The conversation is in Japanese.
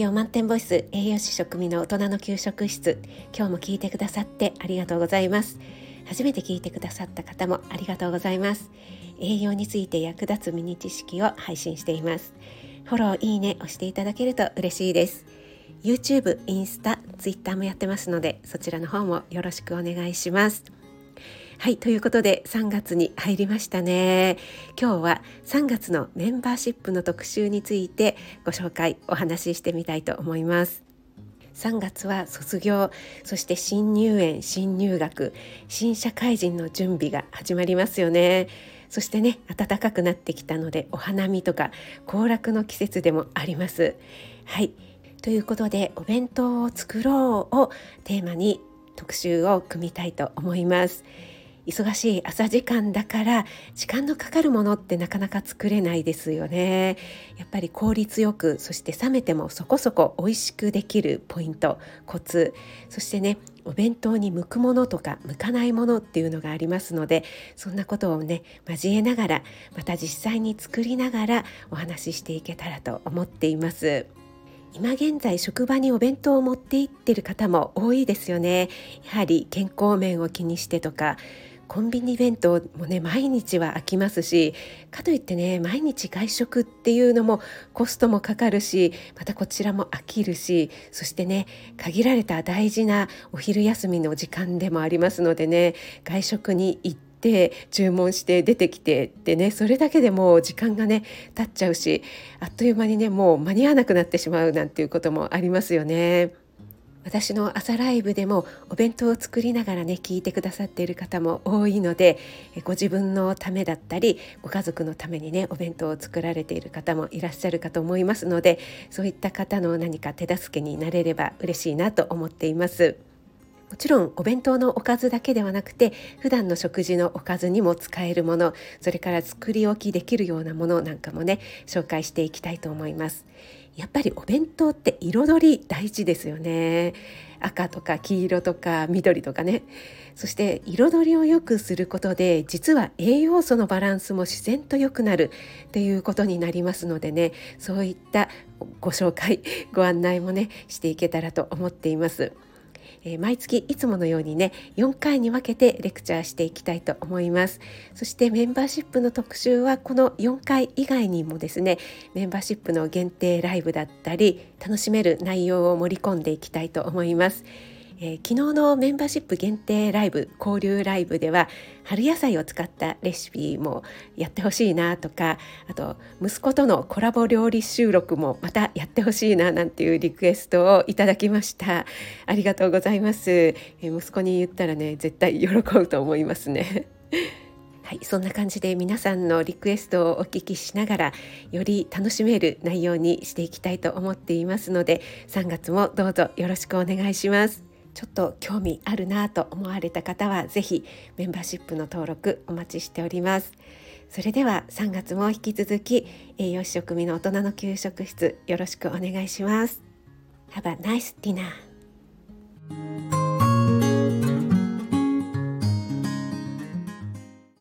養満点ボイス栄養士食味の大人の給食室。今日も聞いてくださってありがとうございます。初めて聞いてくださった方もありがとうございます。栄養について役立つミニ知識を配信しています。フォローいいね押していただけると嬉しいです。YouTube、インスタ、Twitter もやってますのでそちらの方もよろしくお願いします。はいということで3月に入りましたね。今日は3月のメンバーシップの特集についてご紹介お話ししてみたいと思います。3月は卒業そして新入園新入学新社会人の準備が始まりますよね。そしてね暖かくなってきたのでお花見とか行楽の季節でもあります。はいということでお弁当を作ろうをテーマに特集を組みたいと思います。忙しい朝時間だから時間のかかるものってなかなか作れないですよね。やっぱり効率よくそして冷めてもそこそこ美味しくできるポイントコツそしてねお弁当に向くものとか向かないものっていうのがありますのでそんなことをね交えながらまた実際に作りながらお話ししていけたらと思っています。今現在職場にお弁当を持って行ってる方も多いですよね。やはり健康面を気にしてとかコンビニ弁当もね毎日は飽きますしかといってね毎日外食っていうのもコストもかかるしまたこちらも飽きるしそしてね限られた大事なお昼休みの時間でもありますのでね外食に行って注文して出てきてってねそれだけでもう時間がね経っちゃうしあっという間にねもう間に合わなくなってしまうなんていうこともありますよね。私の朝ライブでもお弁当を作りながらね聞いてくださっている方も多いのでご自分のためだったりご家族のためにねお弁当を作られている方もいらっしゃるかと思いますのでそういった方の何か手助けになれれば嬉しいなと思っています。もちろんお弁当のおかずだけではなくて普段の食事のおかずにも使えるものそれから作り置きできるようなものなんかもね紹介していきたいと思います。やっぱりお弁当って彩り大事ですよね。赤とか黄色とか緑とかね。そして彩りを良くすることで実は栄養素のバランスも自然と良くなるっていうことになりますのでねそういったご紹介ご案内もねしていけたらと思っています。えー、毎月いつものようにね4回に分けてレクチャーしていきたいと思います。そしてメンバーシップの特集はこの4回以外にもですねメンバーシップの限定ライブだったり楽しめる内容を盛り込んでいきたいと思います。えー、昨日のメンバーシップ限定ライブ交流ライブでは春野菜を使ったレシピもやってほしいなとかあと息子とのコラボ料理収録もまたやってほしいななんていうリクエストをいただきました。ありがとうございます、えー、息子に言ったらね絶対喜ぶと思いますね。はい、そんな感じで皆さんのリクエストをお聞きしながらより楽しめる内容にしていきたいと思っていますので3月もどうぞよろしくお願いします。ちょっと興味あるなと思われた方は是非メンバーシップの登録お待ちしております。それでは3月も引き続き栄養士食味の大人の給食室よろしくお願いします。Have a nice dinner!